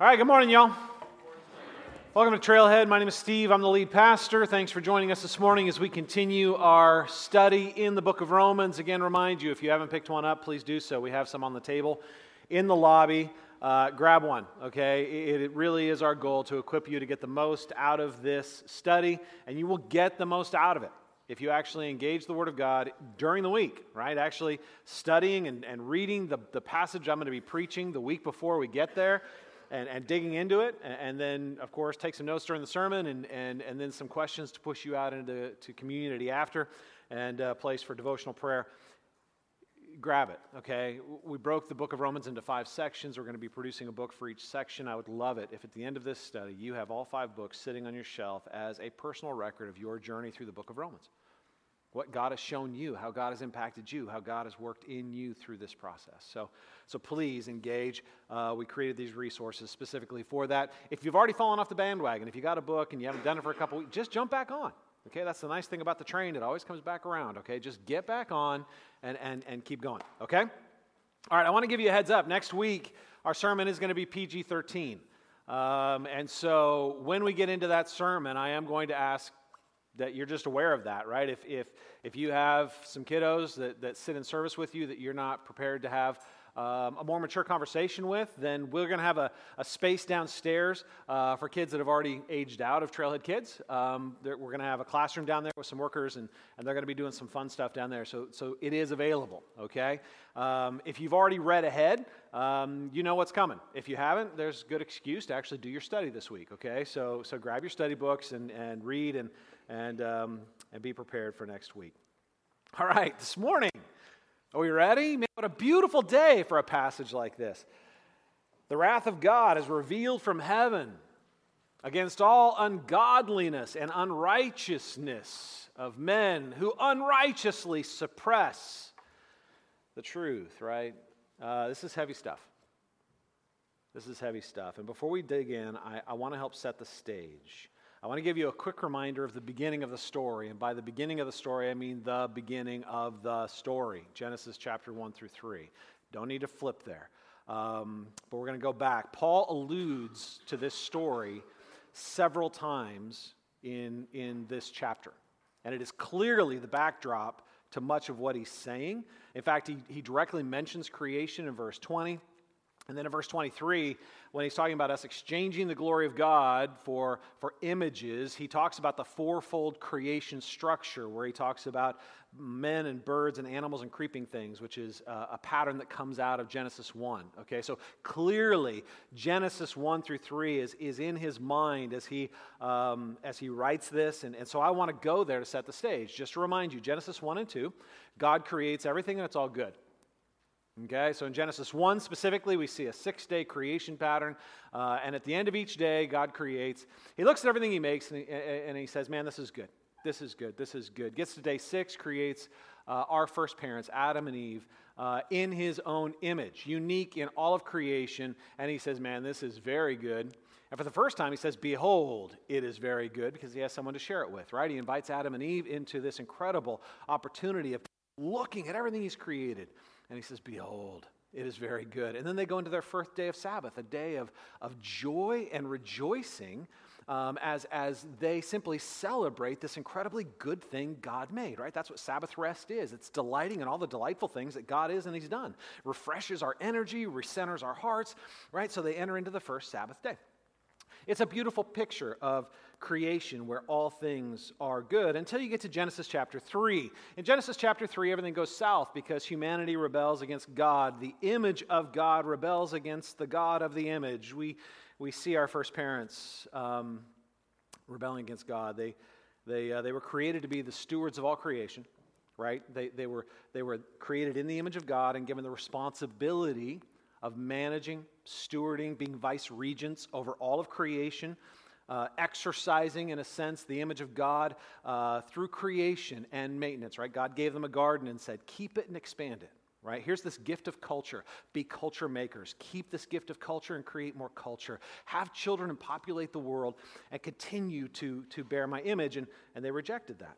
All right, good morning, y'all. Welcome to Trailhead. My name is Steve. I'm the lead pastor. Thanks for joining us this morning as we continue our study in the book of Romans. Again, remind you if you haven't picked one up, please do so. We have some on the table in the lobby. Uh, grab one, okay? It, it really is our goal to equip you to get the most out of this study, and you will get the most out of it if you actually engage the Word of God during the week, right? Actually studying and, and reading the, the passage I'm going to be preaching the week before we get there and, and digging into it. And, and, then, of course, take some notes during the sermon and, and, and then some questions to push you out into to community after and a place for devotional prayer. Grab it, okay? We broke the book of Romans into five sections. We're going to be producing a book for each section. I would love it if at the end of this study you have all five books sitting on your shelf as a personal record of your journey through the book of Romans what God has shown you, how God has impacted you, how God has worked in you through this process. So, so please engage. Uh, we created these resources specifically for that. If you've already fallen off the bandwagon, if you got a book and you haven't done it for a couple weeks, just jump back on. Okay, that's the nice thing about the train. It always comes back around. Okay, just get back on and, and, and keep going. Okay? All right, I want to give you a heads up. Next week, our sermon is going to be PG 13. Um, and so when we get into that sermon, I am going to ask that you're just aware of that, right? If, if, if you have some kiddos that, that sit in service with you that you're not prepared to have um, a more mature conversation with, then we're going to have a, a space downstairs uh, for kids that have already aged out of Trailhead Kids. Um, we're going to have a classroom down there with some workers, and, and they're going to be doing some fun stuff down there. So, so it is available, okay? Um, if you've already read ahead, um, you know what's coming. If you haven't, there's good excuse to actually do your study this week, okay? So, so grab your study books and, and read and and, um, and be prepared for next week. All right, this morning, are we ready? Man, what a beautiful day for a passage like this. The wrath of God is revealed from heaven against all ungodliness and unrighteousness of men who unrighteously suppress the truth, right? Uh, this is heavy stuff. This is heavy stuff. And before we dig in, I, I want to help set the stage. I want to give you a quick reminder of the beginning of the story. And by the beginning of the story, I mean the beginning of the story Genesis chapter 1 through 3. Don't need to flip there. Um, but we're going to go back. Paul alludes to this story several times in, in this chapter. And it is clearly the backdrop to much of what he's saying. In fact, he, he directly mentions creation in verse 20. And then in verse 23, when he's talking about us exchanging the glory of God for, for images, he talks about the fourfold creation structure, where he talks about men and birds and animals and creeping things, which is uh, a pattern that comes out of Genesis 1. Okay, so clearly, Genesis 1 through 3 is, is in his mind as he, um, as he writes this. And, and so I want to go there to set the stage. Just to remind you Genesis 1 and 2, God creates everything and it's all good. Okay, so in Genesis 1 specifically, we see a six day creation pattern. Uh, and at the end of each day, God creates. He looks at everything he makes and he, and he says, Man, this is good. This is good. This is good. Gets to day six, creates uh, our first parents, Adam and Eve, uh, in his own image, unique in all of creation. And he says, Man, this is very good. And for the first time, he says, Behold, it is very good, because he has someone to share it with, right? He invites Adam and Eve into this incredible opportunity of looking at everything he's created and he says, Behold, it is very good. And then they go into their first day of Sabbath, a day of, of joy and rejoicing um, as, as they simply celebrate this incredibly good thing God made, right? That's what Sabbath rest is. It's delighting in all the delightful things that God is and He's done. Refreshes our energy, recenters our hearts, right? So they enter into the first Sabbath day. It's a beautiful picture of creation where all things are good until you get to Genesis chapter 3. In Genesis chapter 3, everything goes south because humanity rebels against God. The image of God rebels against the God of the image. We, we see our first parents um, rebelling against God. They, they, uh, they were created to be the stewards of all creation, right? They, they, were, they were created in the image of God and given the responsibility of managing, stewarding, being vice regents over all of creation, uh, exercising, in a sense, the image of God uh, through creation and maintenance, right? God gave them a garden and said, keep it and expand it, right? Here's this gift of culture. Be culture makers. Keep this gift of culture and create more culture. Have children and populate the world and continue to, to bear my image. And, and they rejected that,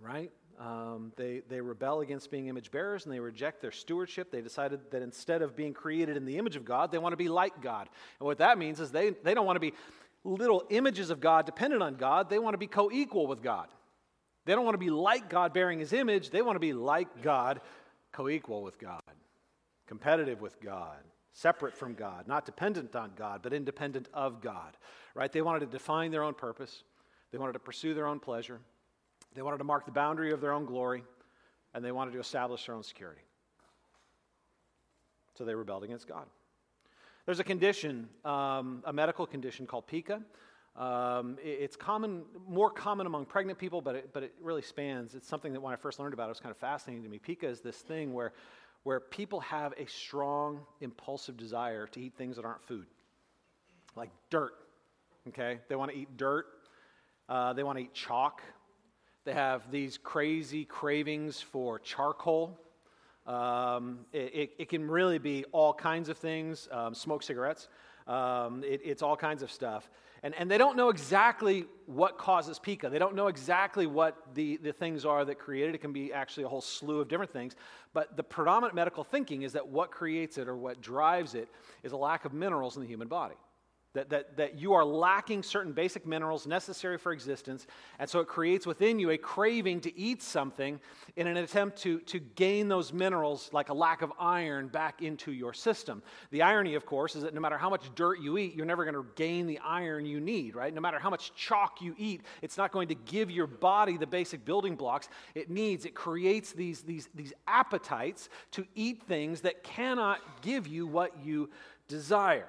right? Um, they, they rebel against being image bearers and they reject their stewardship. They decided that instead of being created in the image of God, they want to be like God. And what that means is they, they don't want to be little images of God dependent on God, they want to be co equal with God. They don't want to be like God bearing his image, they want to be like God, co equal with God, competitive with God separate from God, not dependent on God, but independent of God. Right? They wanted to define their own purpose. They wanted to pursue their own pleasure. They wanted to mark the boundary of their own glory, and they wanted to establish their own security. So they rebelled against God. There's a condition, um, a medical condition called pica. Um, it's common, more common among pregnant people, but it, but it really spans. It's something that when I first learned about it, it was kind of fascinating to me. Pica is this thing where where people have a strong, impulsive desire to eat things that aren't food, like dirt. Okay? They want to eat dirt, uh, they want to eat chalk. They have these crazy cravings for charcoal. Um, it, it, it, can really be all kinds of things, um, smoke cigarettes. Um, it, it's all kinds of stuff. And, and they don't know exactly what causes pica. They don't know exactly what the, the things are that create it. It can be actually a whole slew of different things. But the predominant medical thinking is that what creates it or what drives it is a lack of minerals in the human body. That, that, that you are lacking certain basic minerals necessary for existence, and so it creates within you a craving to eat something in an attempt to, to gain those minerals, like a lack of iron, back into your system. The irony, of course, is that no matter how much dirt you eat, you're never going to gain the iron you need, right? No matter how much chalk you eat, it's not going to give your body the basic building blocks it needs. It creates these, these, these appetites to eat things that cannot give you what you desire.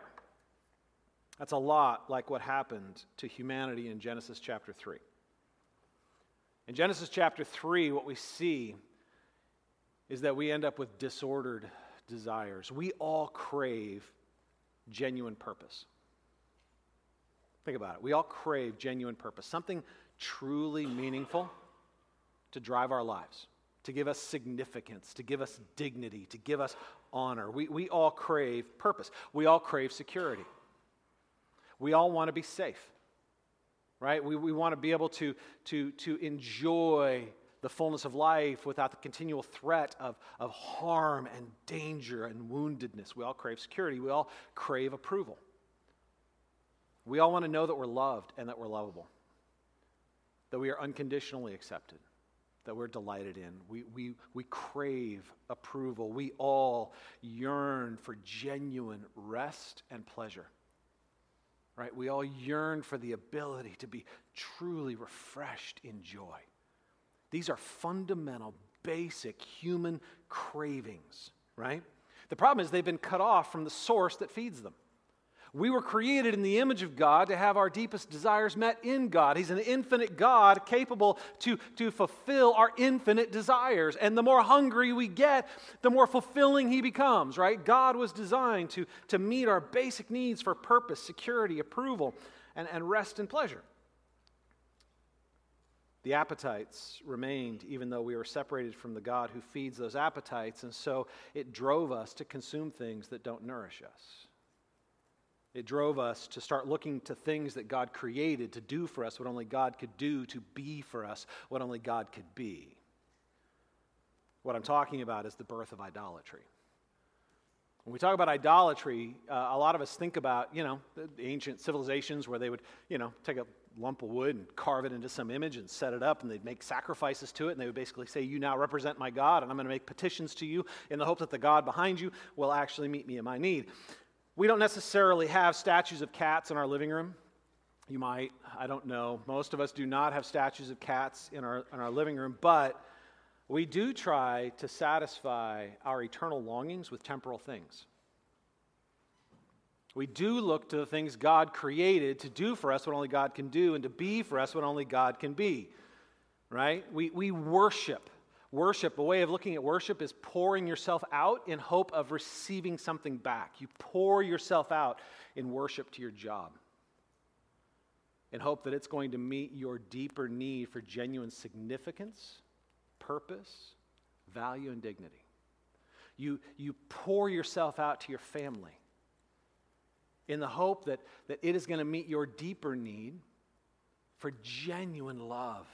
That's a lot like what happened to humanity in Genesis chapter 3. In Genesis chapter 3, what we see is that we end up with disordered desires. We all crave genuine purpose. Think about it. We all crave genuine purpose, something truly meaningful to drive our lives, to give us significance, to give us dignity, to give us honor. We, we all crave purpose. We all crave security. We all want to be safe, right? We, we want to be able to, to, to enjoy the fullness of life without the continual threat of, of harm and danger and woundedness. We all crave security. We all crave approval. We all want to know that we're loved and that we're lovable, that we are unconditionally accepted, that we're delighted in. We, we, we crave approval. We all yearn for genuine rest and pleasure right? We all yearn for the ability to be truly refreshed in joy. These are fundamental, basic human cravings, right? The problem is they've been cut off from the source that feeds them. We were created in the image of God to have our deepest desires met in God. He's an infinite God capable to, to fulfill our infinite desires. And the more hungry we get, the more fulfilling He becomes, right? God was designed to, to meet our basic needs for purpose, security, approval, and, and rest and pleasure. The appetites remained even though we were separated from the God who feeds those appetites, and so it drove us to consume things that don't nourish us. It drove us to start looking to things that God created to do for us what only God could do, to be for us what only God could be. What I'm talking about is the birth of idolatry. When we talk about idolatry, uh, a lot of us think about, you know, the ancient civilizations where they would, you know, take a lump of wood and carve it into some image and set it up, and they'd make sacrifices to it, and they would basically say, You now represent my God, and I'm going to make petitions to you in the hope that the God behind you will actually meet me in my need. We don't necessarily have statues of cats in our living room. You might, I don't know. Most of us do not have statues of cats in our, in our living room, but we do try to satisfy our eternal longings with temporal things. We do look to the things God created to do for us what only God can do and to be for us what only God can be. Right? We, we worship Worship, a way of looking at worship is pouring yourself out in hope of receiving something back. You pour yourself out in worship to your job in hope that it's going to meet your deeper need for genuine significance, purpose, value, and dignity. You, you pour yourself out to your family in the hope that, that it is going to meet your deeper need for genuine love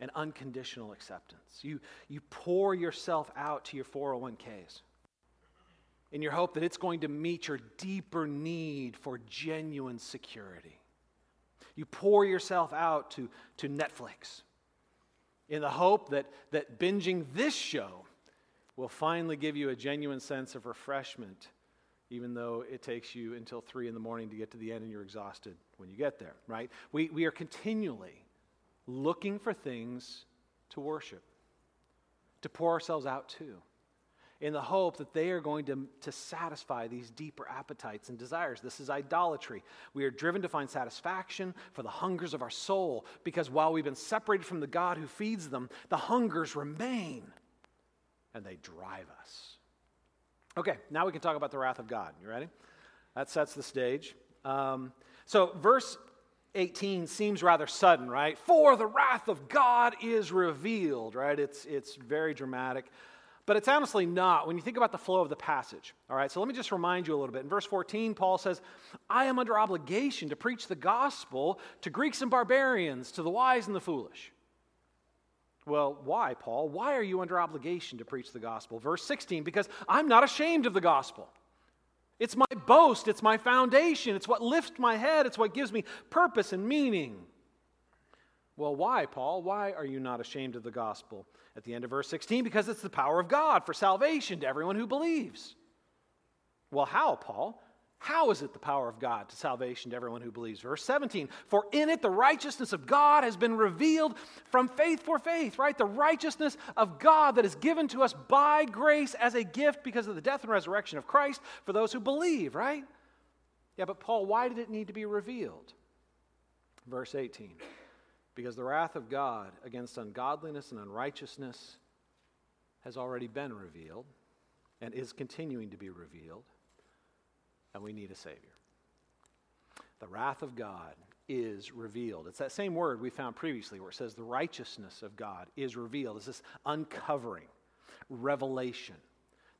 and unconditional acceptance. You, you pour yourself out to your 401ks in your hope that it's going to meet your deeper need for genuine security. You pour yourself out to, to Netflix in the hope that, that binging this show will finally give you a genuine sense of refreshment, even though it takes you until 3 in the morning to get to the end and you're exhausted when you get there, right? We, we are continually looking for things to worship, to pour ourselves out to in the hope that they are going to, to satisfy these deeper appetites and desires. This is idolatry. We are driven to find satisfaction for the hungers of our soul because while we've been separated from the God who feeds them, the hungers remain and they drive us. Okay, now we can talk about the wrath of God. You ready? That sets the stage. Um, so, verse 18 seems rather sudden, right? For the wrath of God is revealed, right? It's, it's very dramatic. But it's honestly not when you think about the flow of the passage. All right, so let me just remind you a little bit. In verse 14, Paul says, I am under obligation to preach the gospel to Greeks and barbarians, to the wise and the foolish. Well, why, Paul? Why are you under obligation to preach the gospel? Verse 16, because I'm not ashamed of the gospel. It's my boast, it's my foundation, it's what lifts my head, it's what gives me purpose and meaning. Well, why, Paul? Why are you not ashamed of the gospel? At the end of verse 16, because it's the power of God for salvation to everyone who believes. Well, how, Paul? How is it the power of God to salvation to everyone who believes? Verse 17, for in it the righteousness of God has been revealed from faith for faith, right? The righteousness of God that is given to us by grace as a gift because of the death and resurrection of Christ for those who believe, right? Yeah, but Paul, why did it need to be revealed? Verse 18 because the wrath of God against ungodliness and unrighteousness has already been revealed and is continuing to be revealed, and we need a Savior. The wrath of God is revealed. It's that same word we found previously where it says the righteousness of God is revealed. It's this uncovering, revelation.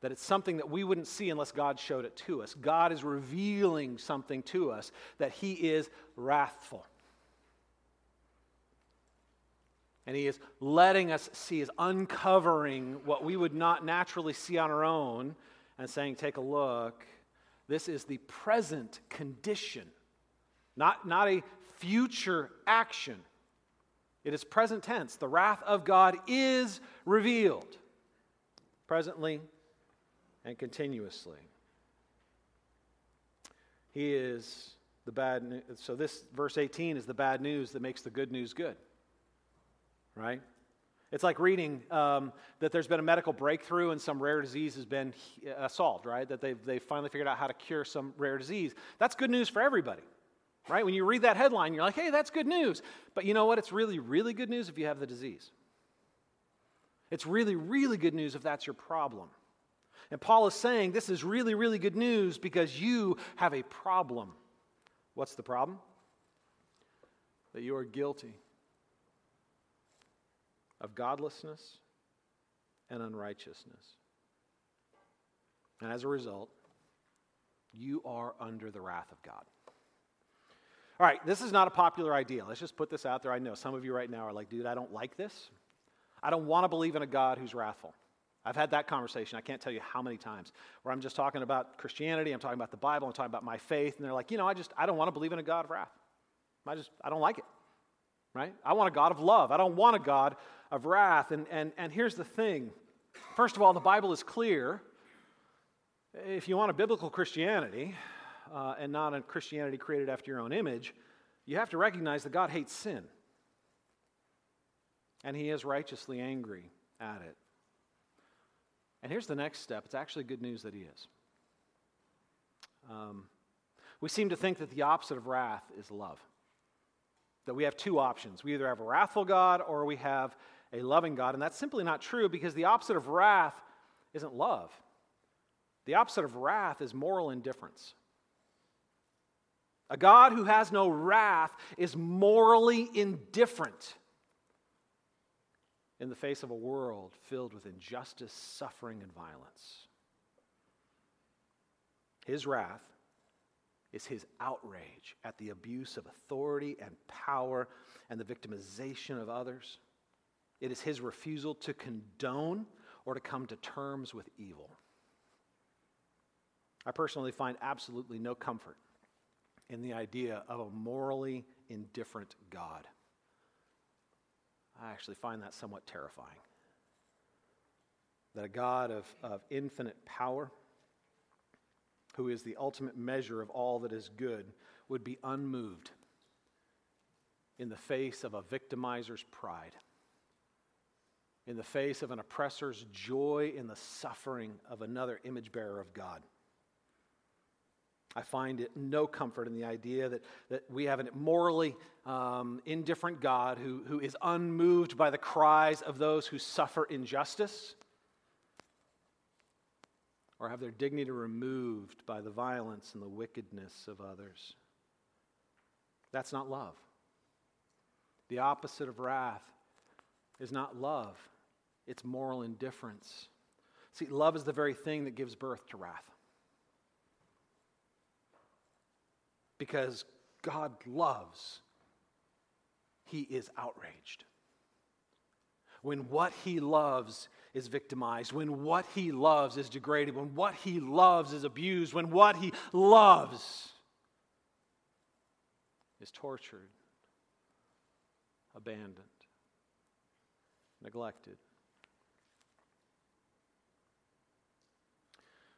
That it's something that we wouldn't see unless God showed it to us. God is revealing something to us that He is wrathful. And he is letting us see, is uncovering what we would not naturally see on our own and saying, Take a look. This is the present condition, not, not a future action. It is present tense. The wrath of God is revealed presently and continuously. He is the bad news. So, this verse 18 is the bad news that makes the good news good right? It's like reading um, that there's been a medical breakthrough and some rare disease has been uh, solved, right? That they've, they've finally figured out how to cure some rare disease. That's good news for everybody, right? When you read that headline, you're like, hey, that's good news. But you know what? It's really, really good news if you have the disease. It's really, really good news if that's your problem. And Paul is saying this is really, really good news because you have a problem. What's the problem? That you are guilty of godlessness and unrighteousness. And as a result, you are under the wrath of God. All right, this is not a popular idea. Let's just put this out there. I know some of you right now are like, dude, I don't like this. I don't want to believe in a God who's wrathful. I've had that conversation. I can't tell you how many times where I'm just talking about Christianity, I'm talking about the Bible, I'm talking about my faith, and they're like, you know, I just I don't want to believe in a God of wrath. I just I don't like it. Right? I want a God of love. I don't want a God of wrath. And, and, and here's the thing first of all, the Bible is clear. If you want a biblical Christianity uh, and not a Christianity created after your own image, you have to recognize that God hates sin. And he is righteously angry at it. And here's the next step it's actually good news that he is. Um, we seem to think that the opposite of wrath is love. That we have two options. We either have a wrathful God or we have a loving God. And that's simply not true because the opposite of wrath isn't love. The opposite of wrath is moral indifference. A God who has no wrath is morally indifferent in the face of a world filled with injustice, suffering, and violence. His wrath is his outrage at the abuse of authority and power and the victimization of others. It is his refusal to condone or to come to terms with evil. I personally find absolutely no comfort in the idea of a morally indifferent God. I actually find that somewhat terrifying. That a God of, of infinite power, who is the ultimate measure of all that is good, would be unmoved in the face of a victimizer's pride, in the face of an oppressor's joy in the suffering of another image bearer of God. I find it no comfort in the idea that, that we have a morally um, indifferent God who, who is unmoved by the cries of those who suffer injustice or have their dignity removed by the violence and the wickedness of others. That's not love. The opposite of wrath is not love, it's moral indifference. See, love is the very thing that gives birth to wrath. Because God loves, He is outraged. When what He loves is victimized, when what He loves is degraded, when what He loves is abused, when what He loves is tortured, abandoned, neglected.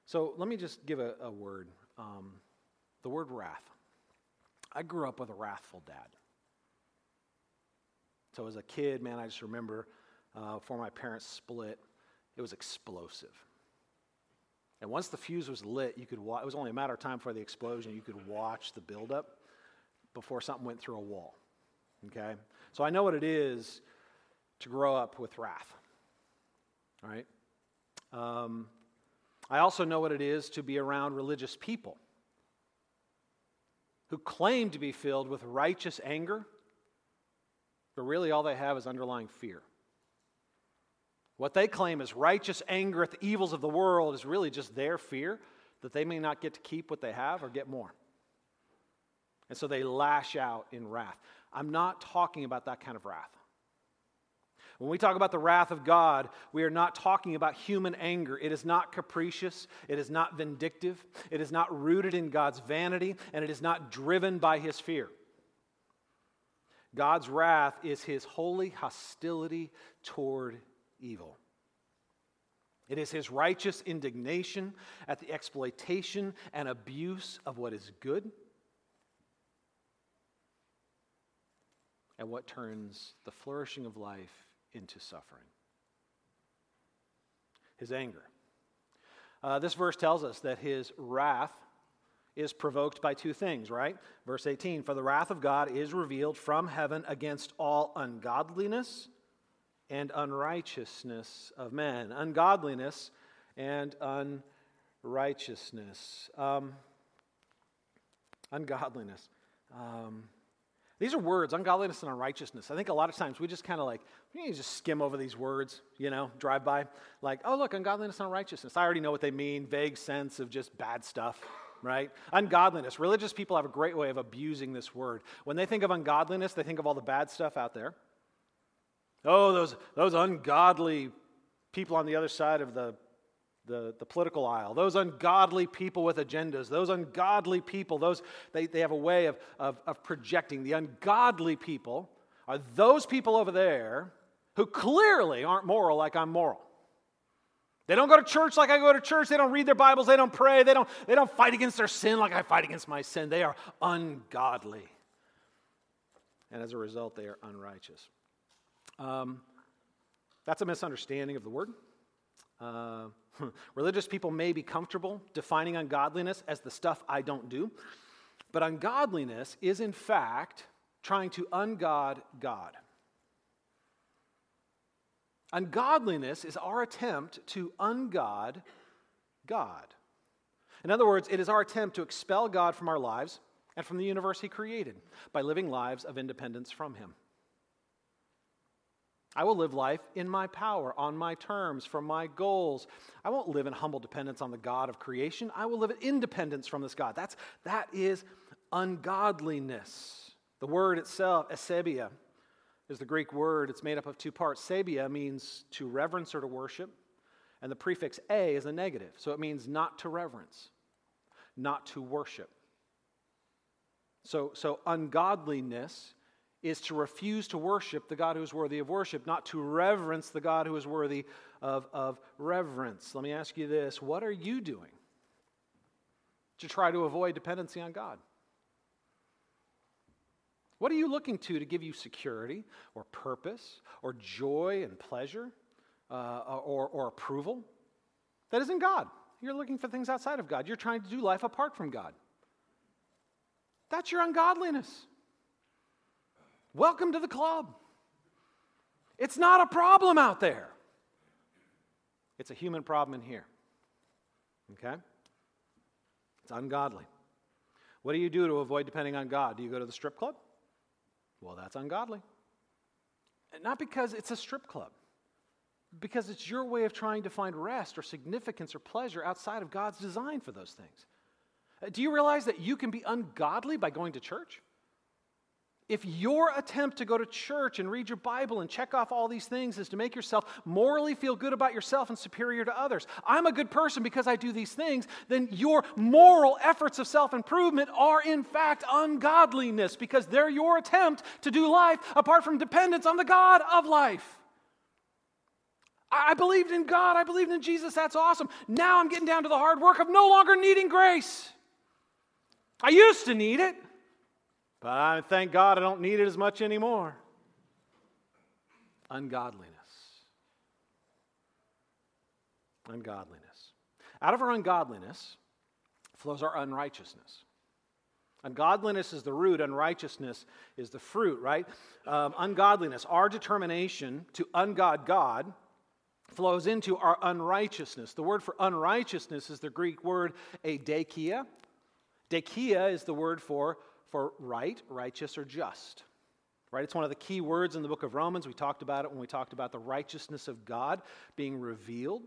So let me just give a, a word um, the word wrath. I grew up with a wrathful dad. So as a kid, man, I just remember uh, before my parents split, it was explosive. And once the fuse was lit, you could watch, it was only a matter of time for the explosion, you could watch the buildup before something went through a wall. Okay? So I know what it is to grow up with wrath. All right? Um, I also know what it is to be around religious people who claim to be filled with righteous anger, but really all they have is underlying fear. What they claim is righteous anger at the evils of the world is really just their fear that they may not get to keep what they have or get more. And so they lash out in wrath. I'm not talking about that kind of wrath. When we talk about the wrath of God, we are not talking about human anger. It is not capricious. It is not vindictive. It is not rooted in God's vanity, and it is not driven by his fear. God's wrath is his holy hostility toward evil. It is his righteous indignation at the exploitation and abuse of what is good and what turns the flourishing of life into suffering. His anger. Uh, this verse tells us that his wrath is provoked by two things, right? Verse 18 For the wrath of God is revealed from heaven against all ungodliness and unrighteousness of men. Ungodliness and unrighteousness. Um, ungodliness. Um, these are words, ungodliness and unrighteousness. I think a lot of times we just kind of like, you just skim over these words, you know, drive by. Like, oh, look, ungodliness and unrighteousness. I already know what they mean, vague sense of just bad stuff, right? Ungodliness. Religious people have a great way of abusing this word. When they think of ungodliness, they think of all the bad stuff out there. Oh, those, those ungodly people on the other side of the the, the political aisle, those ungodly people with agendas, those ungodly people, those, they, they have a way of, of, of projecting. The ungodly people are those people over there who clearly aren't moral like I'm moral. They don't go to church like I go to church. They don't read their Bibles. They don't pray. They don't, they don't fight against their sin like I fight against my sin. They are ungodly. And as a result, they are unrighteous. Um, that's a misunderstanding of the word. Uh, religious people may be comfortable defining ungodliness as the stuff I don't do, but ungodliness is, in fact, trying to ungod God. Ungodliness is our attempt to ungod God. In other words, it is our attempt to expel God from our lives and from the universe He created by living lives of independence from Him. I will live life in my power, on my terms, for my goals. I won't live in humble dependence on the God of creation. I will live in independence from this God. That's, that is ungodliness. The word itself, asebeia, is the Greek word. It's made up of two parts. Sabia means to reverence or to worship, and the prefix a is a negative. So it means not to reverence, not to worship. So, so ungodliness is to refuse to worship the God who is worthy of worship, not to reverence the God who is worthy of, of reverence. Let me ask you this what are you doing to try to avoid dependency on God? What are you looking to to give you security or purpose or joy and pleasure uh, or, or approval? That isn't God. You're looking for things outside of God. You're trying to do life apart from God. That's your ungodliness. Welcome to the club. It's not a problem out there, it's a human problem in here. Okay? It's ungodly. What do you do to avoid depending on God? Do you go to the strip club? Well, that's ungodly. Not because it's a strip club, because it's your way of trying to find rest or significance or pleasure outside of God's design for those things. Uh, do you realize that you can be ungodly by going to church? If your attempt to go to church and read your Bible and check off all these things is to make yourself morally feel good about yourself and superior to others, I'm a good person because I do these things, then your moral efforts of self improvement are in fact ungodliness because they're your attempt to do life apart from dependence on the God of life. I believed in God, I believed in Jesus, that's awesome. Now I'm getting down to the hard work of no longer needing grace. I used to need it. But I thank God I don't need it as much anymore. Ungodliness. Ungodliness. Out of our ungodliness flows our unrighteousness. Ungodliness is the root, unrighteousness is the fruit, right? Um, ungodliness, our determination to ungod God, flows into our unrighteousness. The word for unrighteousness is the Greek word adikia. Dekia Dekia is the word for for right, righteous, or just. Right? It's one of the key words in the book of Romans. We talked about it when we talked about the righteousness of God being revealed.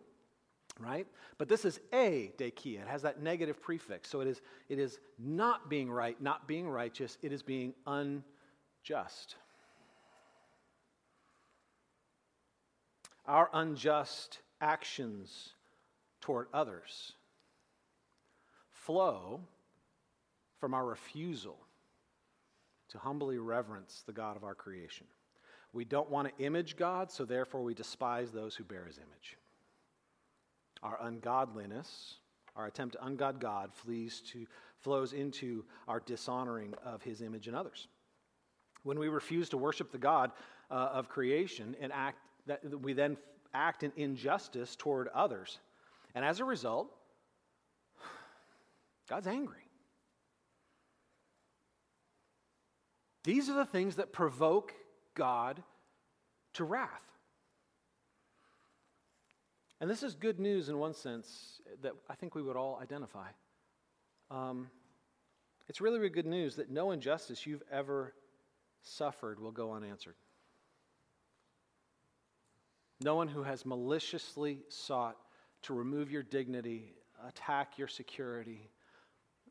Right? But this is a dekia. It has that negative prefix. So it is, it is not being right, not being righteous. It is being unjust. Our unjust actions toward others flow from our refusal to humbly reverence the God of our creation. We don't want to image God, so therefore we despise those who bear his image. Our ungodliness, our attempt to ungod God, flees to, flows into our dishonoring of his image in others. When we refuse to worship the God uh, of creation and act, that we then act in injustice toward others. And as a result, God's angry. These are the things that provoke God to wrath. And this is good news in one sense that I think we would all identify. Um, it's really, really good news that no injustice you've ever suffered will go unanswered. No one who has maliciously sought to remove your dignity, attack your security,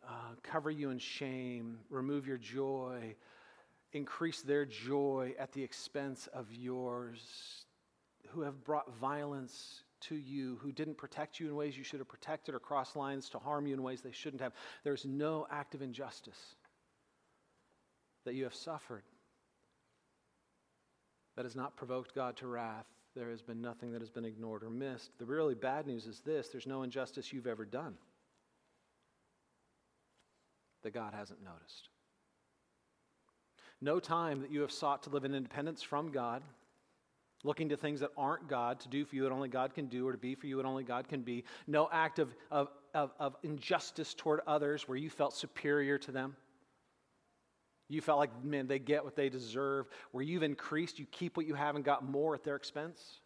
uh, cover you in shame, remove your joy, increase their joy at the expense of yours, who have brought violence to you, who didn't protect you in ways you should have protected or cross lines to harm you in ways they shouldn't have. There's no act of injustice that you have suffered that has not provoked God to wrath. There has been nothing that has been ignored or missed. The really bad news is this there's no injustice you've ever done that God hasn't noticed. No time that you have sought to live in independence from God, looking to things that aren't God, to do for you what only God can do, or to be for you what only God can be. No act of, of, of, of injustice toward others where you felt superior to them. You felt like, man, they get what they deserve. Where you've increased, you keep what you have and got more at their expense.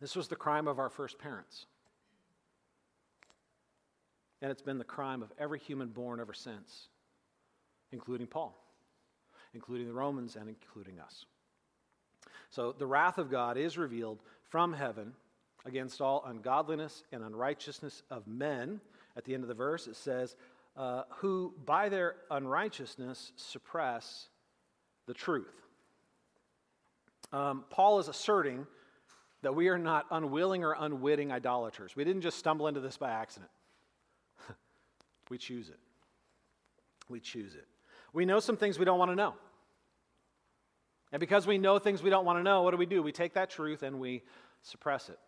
This was the crime of our first parents. And it's been the crime of every human born ever since, including Paul, including the Romans, and including us. So the wrath of God is revealed from heaven against all ungodliness and unrighteousness of men. At the end of the verse, it says, uh, who by their unrighteousness suppress the truth. Um, Paul is asserting that we are not unwilling or unwitting idolaters. We didn't just stumble into this by accident, we choose it. We choose it. We know some things we don't want to know. And because we know things we don't want to know, what do we do? We take that truth and we suppress it.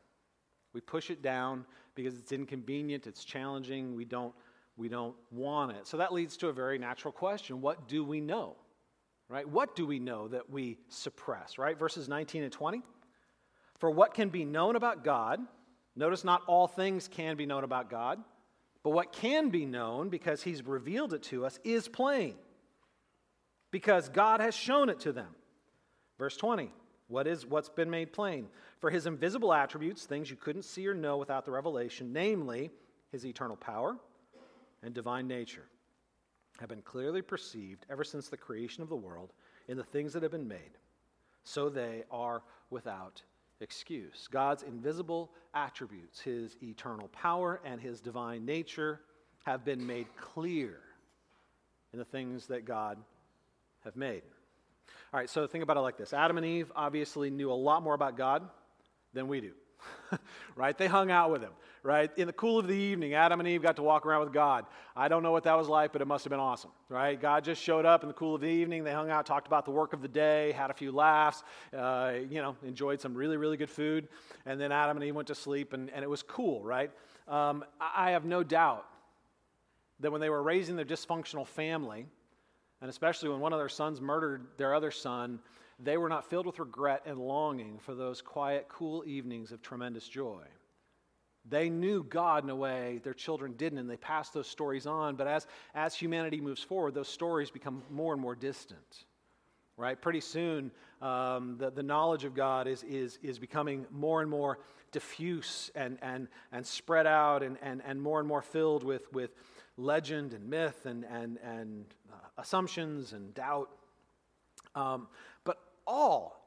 We push it down because it's inconvenient, it's challenging, we don't, we don't want it. So that leads to a very natural question what do we know? Right? What do we know that we suppress? Right? Verses 19 and 20. For what can be known about God, notice not all things can be known about God, but what can be known because He's revealed it to us is plain, because God has shown it to them. Verse 20. What is what's been made plain? For his invisible attributes, things you couldn't see or know without the revelation, namely his eternal power and divine nature, have been clearly perceived ever since the creation of the world in the things that have been made. So they are without excuse. God's invisible attributes, his eternal power and his divine nature, have been made clear in the things that God have made. All right, so think about it like this Adam and Eve obviously knew a lot more about God than we do. right? They hung out with him, right? In the cool of the evening, Adam and Eve got to walk around with God. I don't know what that was like, but it must have been awesome, right? God just showed up in the cool of the evening. They hung out, talked about the work of the day, had a few laughs, uh, you know, enjoyed some really, really good food. And then Adam and Eve went to sleep, and, and it was cool, right? Um, I have no doubt that when they were raising their dysfunctional family, and especially when one of their sons murdered their other son, they were not filled with regret and longing for those quiet, cool evenings of tremendous joy. They knew God in a way their children didn't, and they passed those stories on. But as, as humanity moves forward, those stories become more and more distant. Right? Pretty soon, um, the, the knowledge of God is, is, is becoming more and more diffuse and, and, and spread out and, and, and more and more filled with, with legend and myth and, and, and uh, assumptions and doubt. Um, but all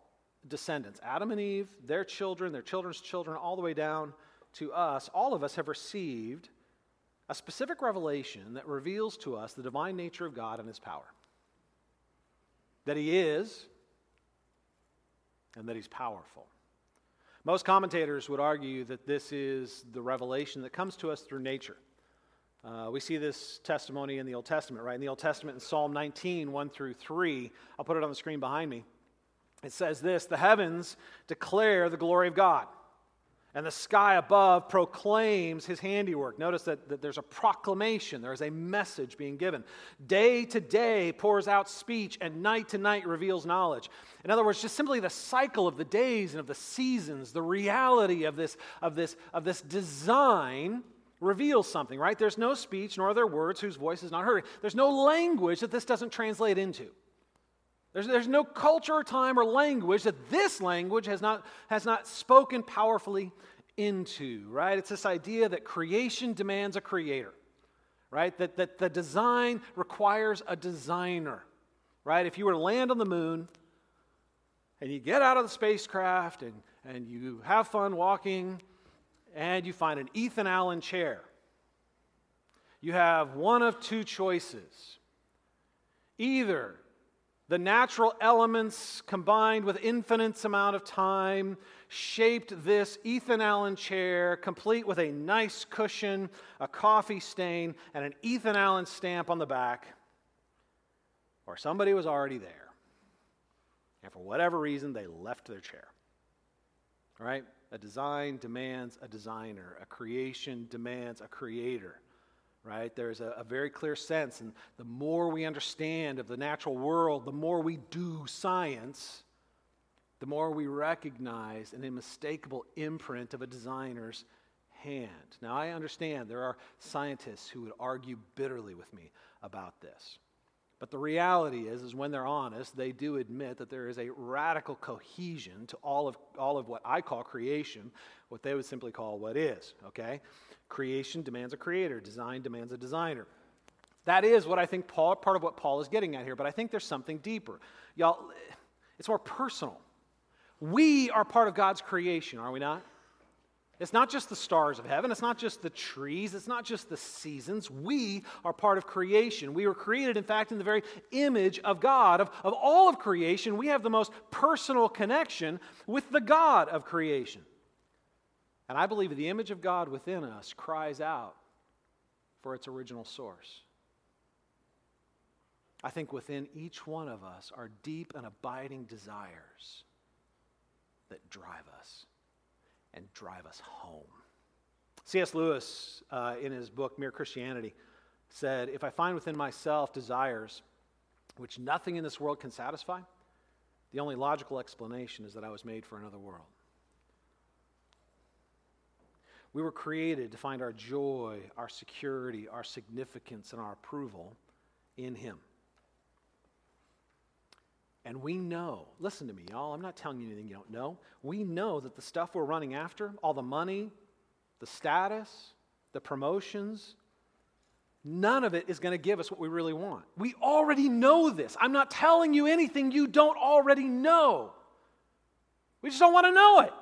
descendants, Adam and Eve, their children, their children's children, all the way down to us, all of us have received a specific revelation that reveals to us the divine nature of God and his power. That he is and that he's powerful. Most commentators would argue that this is the revelation that comes to us through nature. Uh, we see this testimony in the Old Testament, right? In the Old Testament, in Psalm 19, 1 through 3, I'll put it on the screen behind me. It says this The heavens declare the glory of God, and the sky above proclaims his handiwork. Notice that, that there's a proclamation, there's a message being given. Day to day pours out speech, and night to night reveals knowledge. In other words, just simply the cycle of the days and of the seasons, the reality of this, of this, of this design reveals something, right? There's no speech, nor are there words whose voice is not heard. There's no language that this doesn't translate into. There's, there's no culture or time or language that this language has not, has not spoken powerfully into, right? It's this idea that creation demands a creator, right? That, that the design requires a designer, right? If you were to land on the moon and you get out of the spacecraft and, and you have fun walking and you find an Ethan Allen chair. You have one of two choices. Either the natural elements combined with infinite amount of time shaped this Ethan Allen chair, complete with a nice cushion, a coffee stain, and an Ethan Allen stamp on the back, or somebody was already there. And for whatever reason, they left their chair. All right? A design demands a designer, a creation demands a creator. Right? There's a, a, very clear sense, and the more we understand of the natural world, the more we do science, the more we recognize an unmistakable imprint of a designer's hand. Now, I understand there are scientists who would argue bitterly with me about this. But the reality is, is when they're honest, they do admit that there is a radical cohesion to all of, all of what I call creation, what they would simply call what is, okay? Creation demands a creator, design demands a designer. That is what I think Paul, part of what Paul is getting at here, but I think there's something deeper. Y'all, it's more personal. We are part of God's creation, are we not? It's not just the stars of heaven. It's not just the trees. It's not just the seasons. We are part of creation. We were created, in fact, in the very image of God. Of, of all of creation, we have the most personal connection with the God of creation. And I believe the image of God within us cries out for its original source. I think within each one of us are deep and abiding desires that drive us and drive us home. C.S. Lewis, uh, in his book Mere Christianity, said If I find within myself desires which nothing in this world can satisfy, the only logical explanation is that I was made for another world. We were created to find our joy, our security, our significance, and our approval in Him. And we know, listen to me, y'all, I'm not telling you anything you don't know. We know that the stuff we're running after, all the money, the status, the promotions, none of it is going to give us what we really want. We already know this. I'm not telling you anything you don't already know. We just don't want to know it.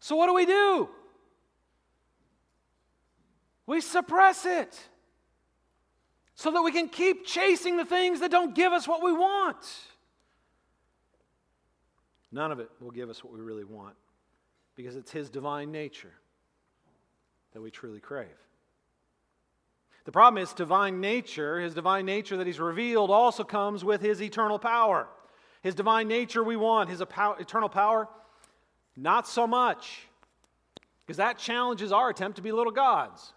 So what do we do? We suppress it so that we can keep chasing the things that don't give us what we want. None of it will give us what we really want because it's His divine nature that we truly crave. The problem is, divine nature, His divine nature that He's revealed, also comes with His eternal power. His divine nature we want, His eternal power, not so much. Because that challenges our attempt to be little gods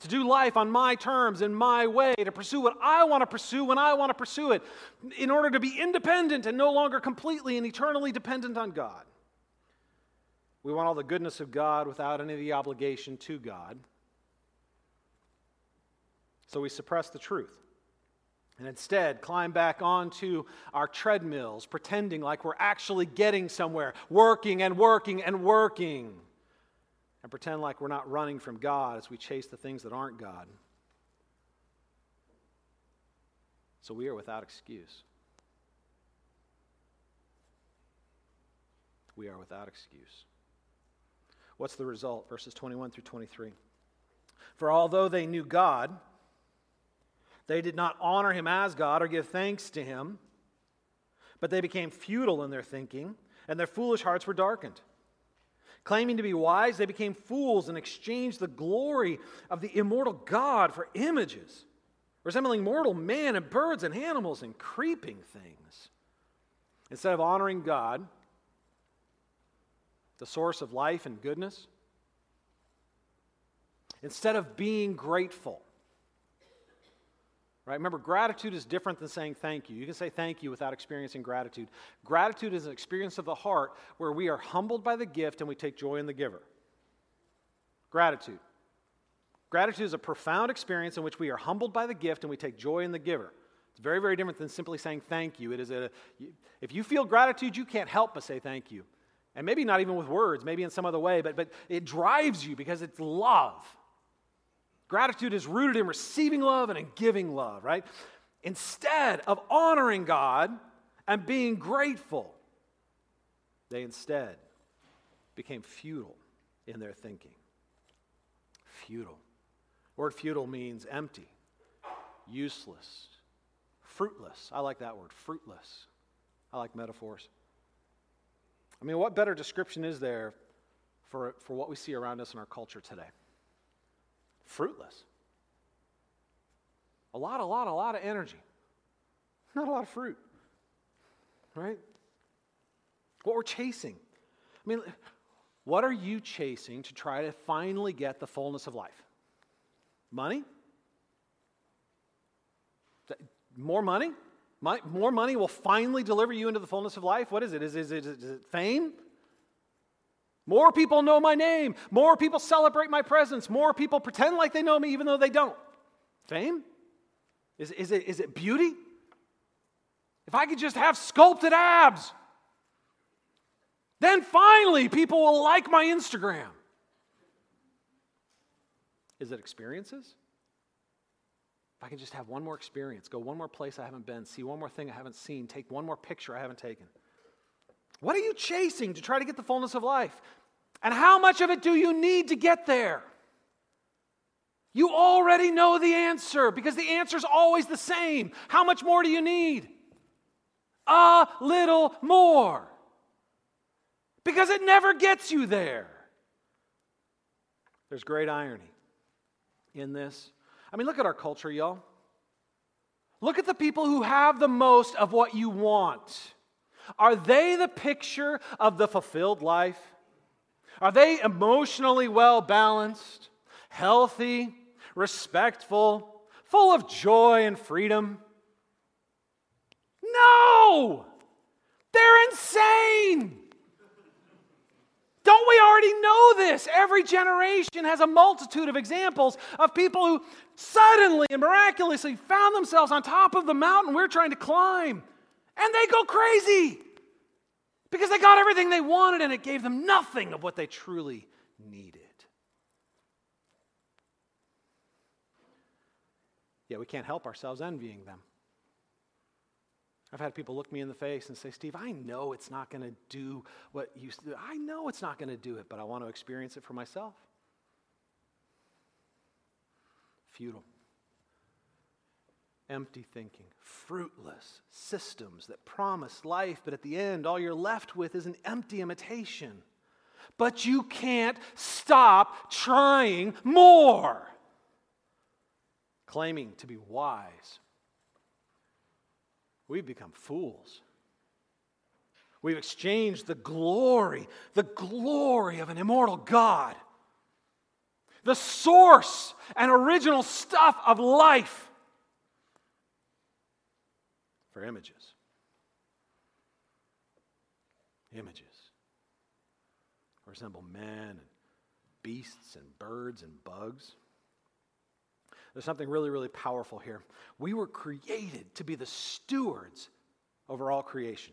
to do life on my terms, in my way, to pursue what I want to pursue when I want to pursue it, in order to be independent and no longer completely and eternally dependent on God. We want all the goodness of God without any of the obligation to God. So we suppress the truth and instead climb back onto our treadmills, pretending like we're actually getting somewhere, working and working and working and pretend like we're not running from God as we chase the things that aren't God. So we are without excuse. We are without excuse. What's the result? Verses 21 through 23. For although they knew God, they did not honor him as God or give thanks to him, but they became futile in their thinking, and their foolish hearts were darkened. Claiming to be wise, they became fools and exchanged the glory of the immortal God for images, resembling mortal man and birds and animals and creeping things. Instead of honoring God, the source of life and goodness, instead of being grateful, Right? Remember, gratitude is different than saying thank you. You can say thank you without experiencing gratitude. Gratitude is an experience of the heart where we are humbled by the gift and we take joy in the giver. Gratitude. Gratitude is a profound experience in which we are humbled by the gift and we take joy in the giver. It's very, very different than simply saying thank you. It is a, if you feel gratitude, you can't help but say thank you. And maybe not even with words, maybe in some other way, but, but it drives you because it's love. Gratitude is rooted in receiving love and in giving love, right? Instead of honoring God and being grateful, they instead became futile in their thinking. Futile. word futile means empty, useless, fruitless. I like that word, fruitless. I like metaphors. I mean, what better description is there for, for what we see around us in our culture today? Fruitless. A lot, a lot, a lot of energy. Not a lot of fruit. Right? What we're chasing. I mean, what are you chasing to try to finally get the fullness of life? Money? More money? More money will finally deliver you into the fullness of life? What is it? Is, is, it, is it fame? More people know my name. More people celebrate my presence. More people pretend like they know me even though they don't. Fame? Is, is, it, is it beauty? If I could just have sculpted abs, then finally people will like my Instagram. Is it experiences? If I can just have one more experience, go one more place I haven't been, see one more thing I haven't seen, take one more picture I haven't taken. What are you chasing to try to get the fullness of life? And how much of it do you need to get there? You already know the answer because the answer is always the same. How much more do you need? A little more. Because it never gets you there. There's great irony in this. I mean, look at our culture, y'all. Look at the people who have the most of what you want. Are they the picture of the fulfilled life? Are they emotionally well balanced, healthy, respectful, full of joy and freedom? No! They're insane! Don't we already know this? Every generation has a multitude of examples of people who suddenly and miraculously found themselves on top of the mountain we're trying to climb. And they go crazy because they got everything they wanted and it gave them nothing of what they truly needed. Yet we can't help ourselves envying them. I've had people look me in the face and say, Steve, I know it's not going to do what you said. I know it's not going to do it, but I want to experience it for myself. Futile. Empty thinking, fruitless systems that promise life, but at the end, all you're left with is an empty imitation. But you can't stop trying more, claiming to be wise we've become fools. We've exchanged the glory, the glory of an immortal God, the source and original stuff of life, for images. Images resemble men and beasts and birds and bugs. There's something really, really powerful here. We were created to be the stewards over all creation.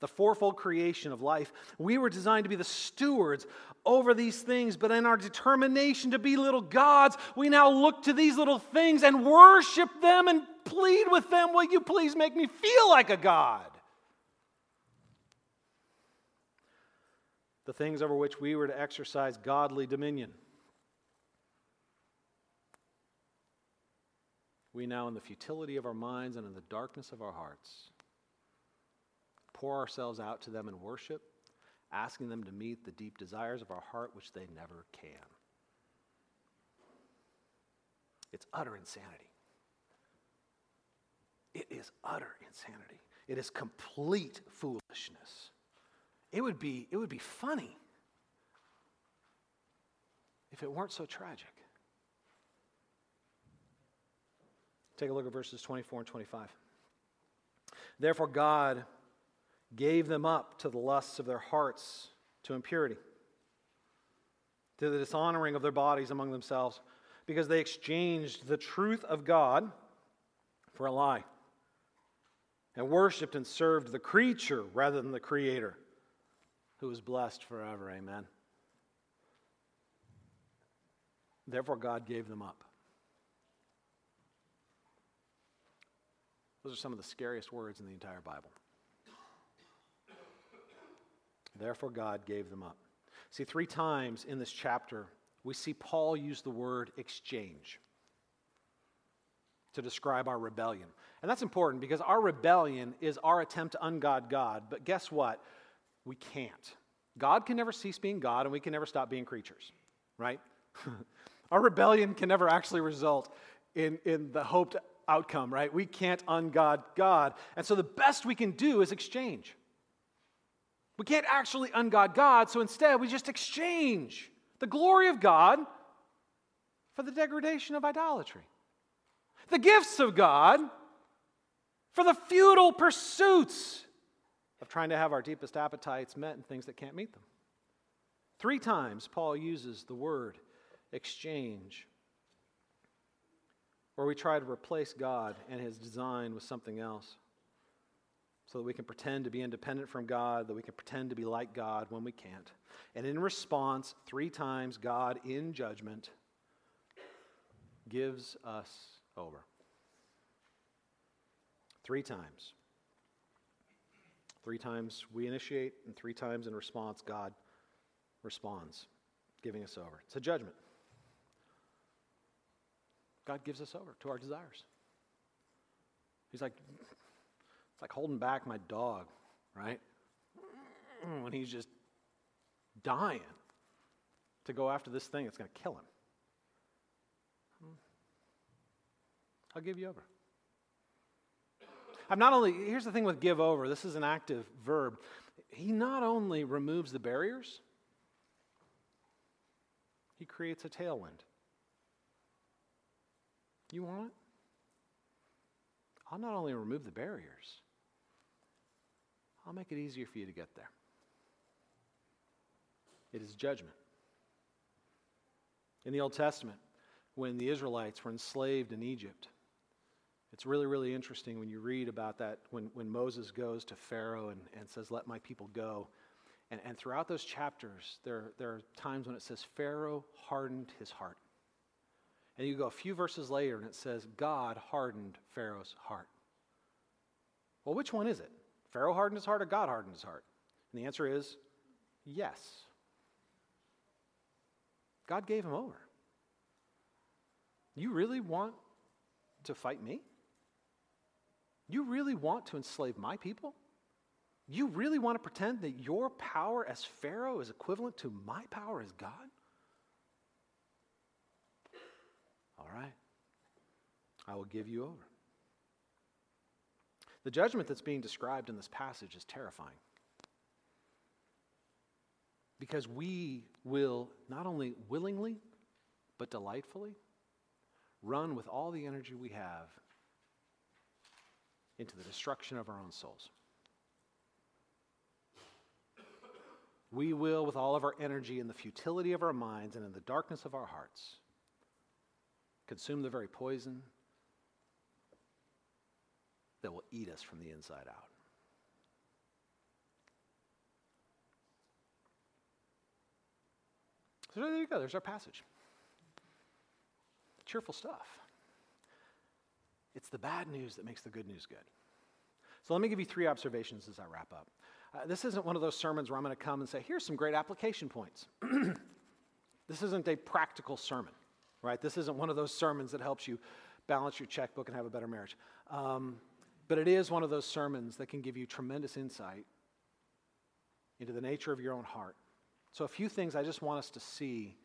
The fourfold creation of life. We were designed to be the stewards over these things, but in our determination to be little gods, we now look to these little things and worship them and plead with them, Will you please make me feel like a God? The things over which we were to exercise godly dominion. we now, in the futility of our minds and in the darkness of our hearts, pour ourselves out to them in worship, asking them to meet the deep desires of our heart, which they never can. It's utter insanity. It is utter insanity. It is complete foolishness. It would be, it would be funny if it weren't so tragic. Take a look at verses 24 and 25. Therefore, God gave them up to the lusts of their hearts, to impurity, to the dishonoring of their bodies among themselves, because they exchanged the truth of God for a lie, and worshiped and served the creature rather than the Creator, who is blessed forever. Amen. Therefore, God gave them up. Those are some of the scariest words in the entire Bible. Therefore, God gave them up. See, three times in this chapter, we see Paul use the word exchange to describe our rebellion. And that's important because our rebellion is our attempt to ungod God. But guess what? We can't. God can never cease being God, and we can never stop being creatures, right? our rebellion can never actually result in, in the hoped outcome, right? We can't ungod God. And so the best we can do is exchange. We can't actually ungod God, so instead we just exchange the glory of God for the degradation of idolatry, the gifts of God for the futile pursuits of trying to have our deepest appetites met and things that can't meet them. Three times Paul uses the word exchange where we try to replace God and His design with something else so that we can pretend to be independent from God, that we can pretend to be like God when we can't. And in response, three times, God, in judgment, gives us over. Three times. Three times we initiate, and three times in response, God responds, giving us over. It's a judgment. God gives us over to our desires. He's like, it's like holding back my dog, right? When he's just dying to go after this thing that's going to kill him. I'll give you over. I'm not only, here's the thing with give over, this is an active verb. He not only removes the barriers, he creates a tailwind. You want it? I'll not only remove the barriers, I'll make it easier for you to get there. It is judgment. In the Old Testament, when the Israelites were enslaved in Egypt, it's really, really interesting when you read about that, when, when Moses goes to Pharaoh and, and says, Let my people go. And, and throughout those chapters, there, there are times when it says, Pharaoh hardened his heart. And you go a few verses later and it says, God hardened Pharaoh's heart. Well, which one is it? Pharaoh hardened his heart or God hardened his heart? And the answer is yes. God gave him over. You really want to fight me? You really want to enslave my people? You really want to pretend that your power as Pharaoh is equivalent to my power as God? All right. I will give you over. The judgment that's being described in this passage is terrifying. Because we will not only willingly, but delightfully run with all the energy we have into the destruction of our own souls. We will, with all of our energy in the futility of our minds and in the darkness of our hearts, consume the very poison that will eat us from the inside out. So there you go, there's our passage. Cheerful stuff. It's the bad news that makes the good news good. So let me give you three observations as I wrap up. Uh, this isn't one of those sermons where I'm going to come and say, here's some great application points. this isn't a practical sermon, right? This isn't one of those sermons that helps you balance your checkbook and have a better marriage. Um, but it is one of those sermons that can give you tremendous insight into the nature of your own heart. So, a few things I just want us to see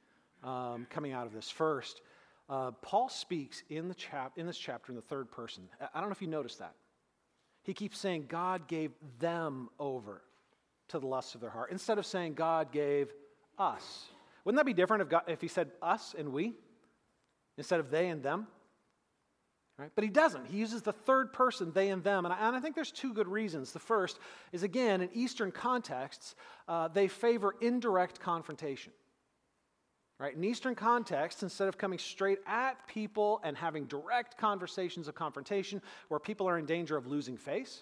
um, coming out of this. First, uh, Paul speaks in, the chap- in this chapter in the third person. I don't know if you noticed that. He keeps saying God gave them over to the lusts of their heart instead of saying God gave us. Wouldn't that be different if, God, if he said us and we instead of they and them? Right? But he doesn't. He uses the third person, they and them. And I, and I think there's two good reasons. The first is, again, in Eastern contexts, uh, they favor indirect confrontation. Right? In Eastern contexts, instead of coming straight at people and having direct conversations of confrontation where people are in danger of losing face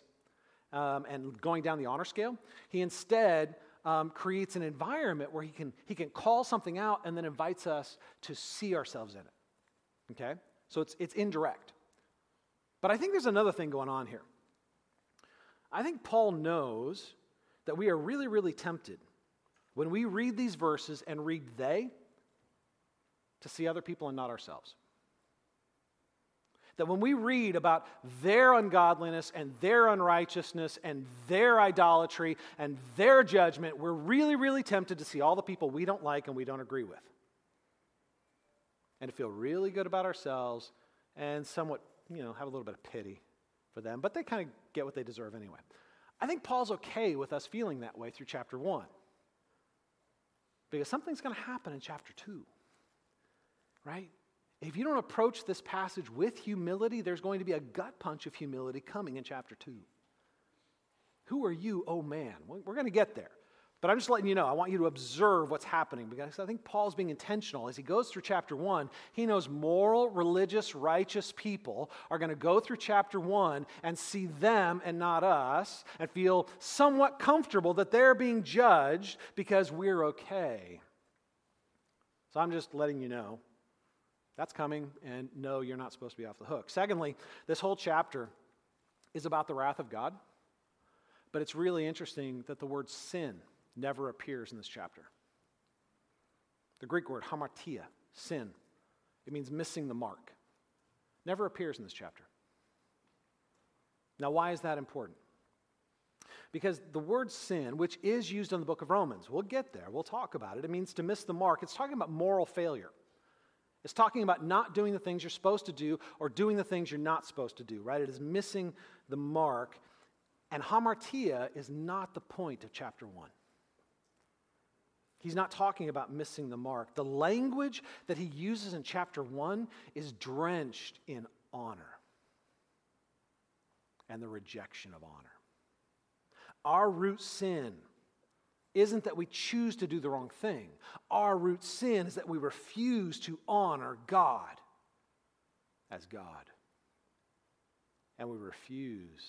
um, and going down the honor scale, he instead um, creates an environment where he can, he can call something out and then invites us to see ourselves in it. Okay? So it's, it's indirect. But I think there's another thing going on here. I think Paul knows that we are really, really tempted when we read these verses and read they to see other people and not ourselves. That when we read about their ungodliness and their unrighteousness and their idolatry and their judgment, we're really, really tempted to see all the people we don't like and we don't agree with. And to feel really good about ourselves and somewhat, you know, have a little bit of pity for them, but they kind of get what they deserve anyway. I think Paul's okay with us feeling that way through chapter 1. Because something's going to happen in chapter 2 right? If you don't approach this passage with humility, there's going to be a gut punch of humility coming in chapter 2. Who are you, oh man? We're going to get there. But I'm just letting you know, I want you to observe what's happening because I think Paul's being intentional. As he goes through chapter 1, he knows moral, religious, righteous people are going to go through chapter 1 and see them and not us and feel somewhat comfortable that they're being judged because we're okay. So I'm just letting you know that's coming, and no, you're not supposed to be off the hook. Secondly, this whole chapter is about the wrath of God, but it's really interesting that the word sin never appears in this chapter. The Greek word hamartia, sin. It means missing the mark. Never appears in this chapter. Now, why is that important? Because the word sin, which is used in the book of Romans, we'll get there, we'll talk about it. It means to miss the mark. It's talking about moral failure. It's talking about not doing the things you're supposed to do or doing the things you're not supposed to do, right? It is missing the mark. And hamartia is not the point of chapter 1. He's not talking about missing the mark. The language that he uses in chapter 1 is drenched in honor and the rejection of honor. Our root sin isn't that we choose to do the wrong thing. Our root sin is that we refuse to honor God as God. And we refuse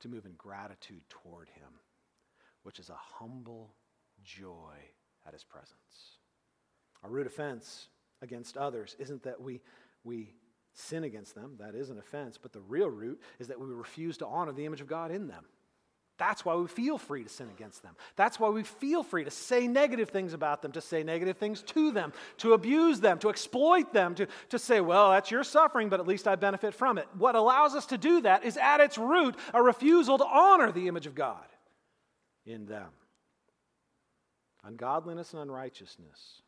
to move in gratitude toward Him, which is a humble joy at His presence. Our root offense against others isn't that we, we sin against them, that is an offense, but the real root is that we refuse to honor the image of God in them. That's why we feel free to sin against them. That's why we feel free to say negative things about them, to say negative things to them, to abuse them, to exploit them, to, to say, well, that's your suffering, but at least I benefit from it. What allows us to do that is at its root a refusal to honor the image of God in them. Ungodliness and unrighteousness.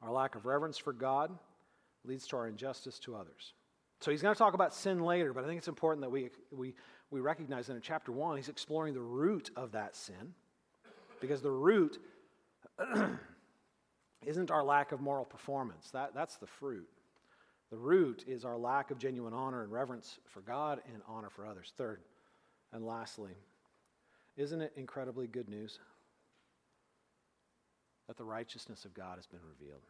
Our lack of reverence for God leads to our injustice to others. So he's going to talk about sin later, but I think it's important that we, we, we recognize that in chapter 1, he's exploring the root of that sin. Because the root isn't our lack of moral performance, that, that's the fruit. The root is our lack of genuine honor and reverence for God and honor for others. Third, and lastly, isn't it incredibly good news that the righteousness of God has been revealed?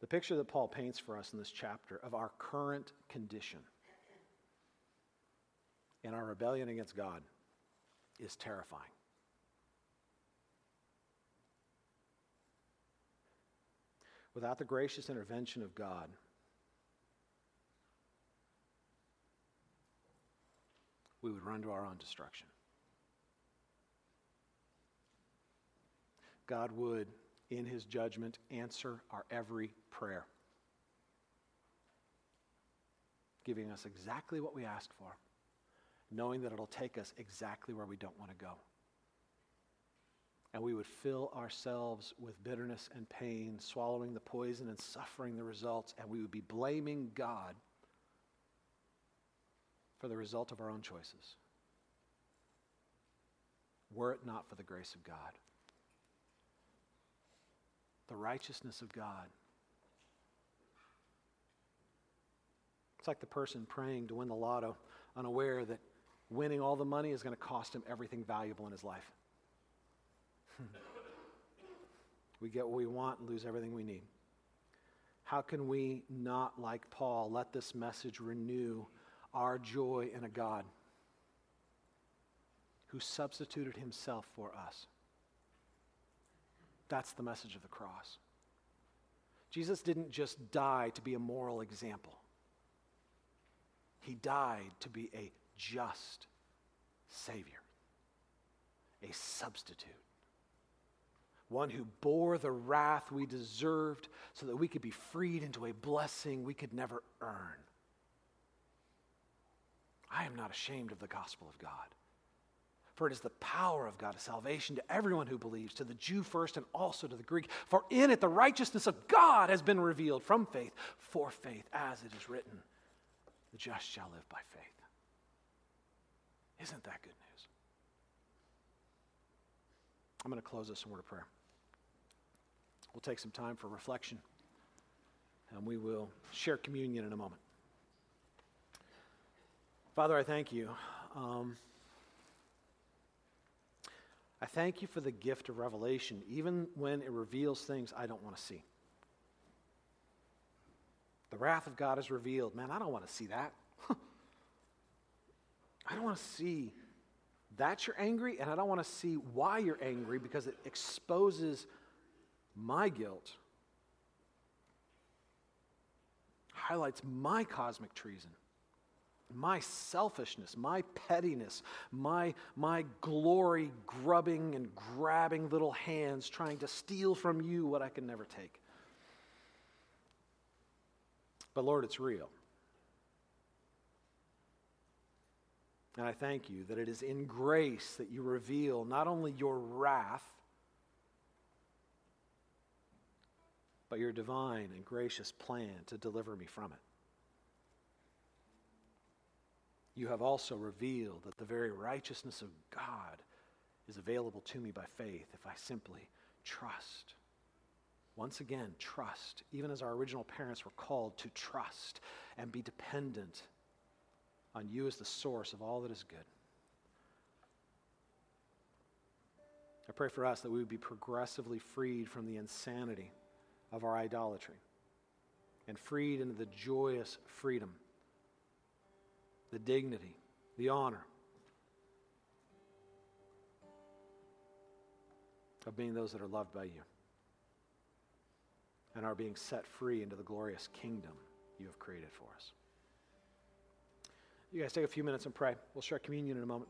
The picture that Paul paints for us in this chapter of our current condition and our rebellion against God is terrifying. Without the gracious intervention of God, we would run to our own destruction. God would in his judgment, answer our every prayer, giving us exactly what we ask for, knowing that it'll take us exactly where we don't want to go. And we would fill ourselves with bitterness and pain, swallowing the poison and suffering the results, and we would be blaming God for the result of our own choices. Were it not for the grace of God the righteousness of God. It's like the person praying to win the lotto, unaware that winning all the money is going to cost him everything valuable in his life. we get what we want and lose everything we need. How can we not, like Paul, let this message renew our joy in a God who substituted himself for us? That's the message of the cross. Jesus didn't just die to be a moral example, He died to be a just Savior, a substitute. One who bore the wrath we deserved so that we could be freed into a blessing we could never earn. I am not ashamed of the gospel of God. For it is the power of God of salvation to everyone who believes, to the Jew first and also to the Greek. For in it the righteousness of God has been revealed from faith for faith, as it is written, the just shall live by faith. Isn't that good news? I'm going to close this in word of prayer. We'll take some time for reflection, and we will share communion in a moment. Father, I thank you. Um, I thank you for the gift of revelation, even when it reveals things I don't want to see. The wrath of God is revealed. Man, I don't want to see that. I don't want to see that you're angry, and I don't want to see why you're angry because it exposes my guilt, highlights my cosmic treason. My selfishness, my pettiness, my, my glory grubbing and grabbing little hands trying to steal from you what I can never take. But Lord, it's real. And I thank you that it is in grace that you reveal not only your wrath, but your divine and gracious plan to deliver me from it. You have also revealed that the very righteousness of God is available to me by faith if I simply trust. Once again, trust, even as our original parents were called to trust and be dependent on you as the source of all that is good. I pray for us that we would be progressively freed from the insanity of our idolatry and freed into the joyous freedom, the dignity, the honor of being those that are loved by you and are being set free into the glorious kingdom you have created for us. You guys take a few minutes and pray. We'll share communion in a moment.